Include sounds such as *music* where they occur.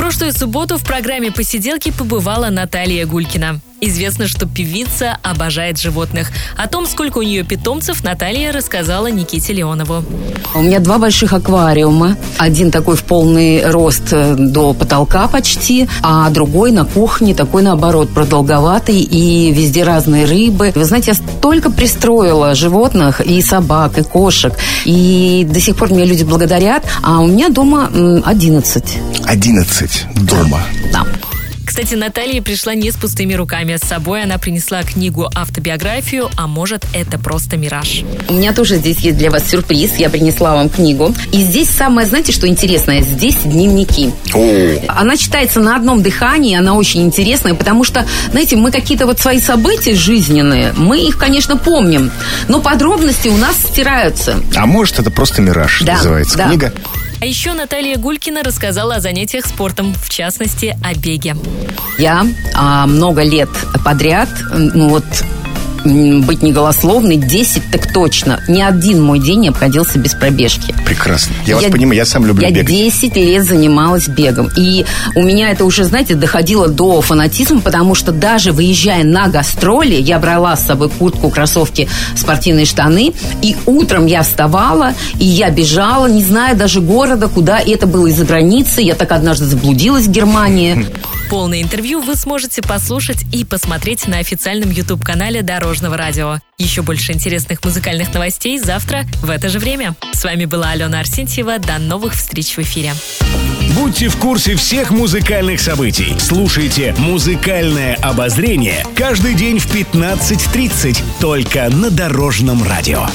В прошлую субботу в программе «Посиделки» побывала Наталья Гулькина. Известно, что певица обожает животных. О том, сколько у нее питомцев, Наталья рассказала Никите Леонову. У меня два больших аквариума. Один такой в полный рост э, до потолка почти, а другой на кухне, такой наоборот, продолговатый и везде разные рыбы. Вы знаете, я столько пристроила животных и собак, и кошек, и до сих пор меня люди благодарят, а у меня дома 11. 11 дома. Да. Кстати, Наталья пришла не с пустыми руками. С собой она принесла книгу-автобиографию, а может, это просто мираж. У меня тоже здесь есть для вас сюрприз. Я принесла вам книгу. И здесь самое, знаете, что интересное? Здесь дневники. О, Она читается на одном дыхании, она очень интересная, потому что, знаете, мы какие-то вот свои события жизненные, мы их, конечно, помним, но подробности у нас стираются. а может это просто мираж Да, называется да. книга? А еще Наталья Гулькина рассказала о занятиях спортом, в частности, о беге. Я а, много лет подряд, ну вот, быть неголословной, 10 так точно. Ни один мой день не обходился без пробежки. Прекрасно. Я, вас понимаю, я сам люблю я бегать. 10 лет занималась бегом. И у меня это уже, знаете, доходило до фанатизма, потому что даже выезжая на гастроли, я брала с собой куртку, кроссовки, спортивные штаны, и утром я вставала, и я бежала, не зная даже города, куда. И это было из-за границы. Я так однажды заблудилась в Германии. *laughs* Полное интервью вы сможете послушать и посмотреть на официальном YouTube-канале Дорожного радио. Еще больше интересных музыкальных новостей завтра в это же время. С вами была Алена Арсентьева. До новых встреч в эфире. Будьте в курсе всех музыкальных событий. Слушайте «Музыкальное обозрение» каждый день в 15.30 только на Дорожном радио.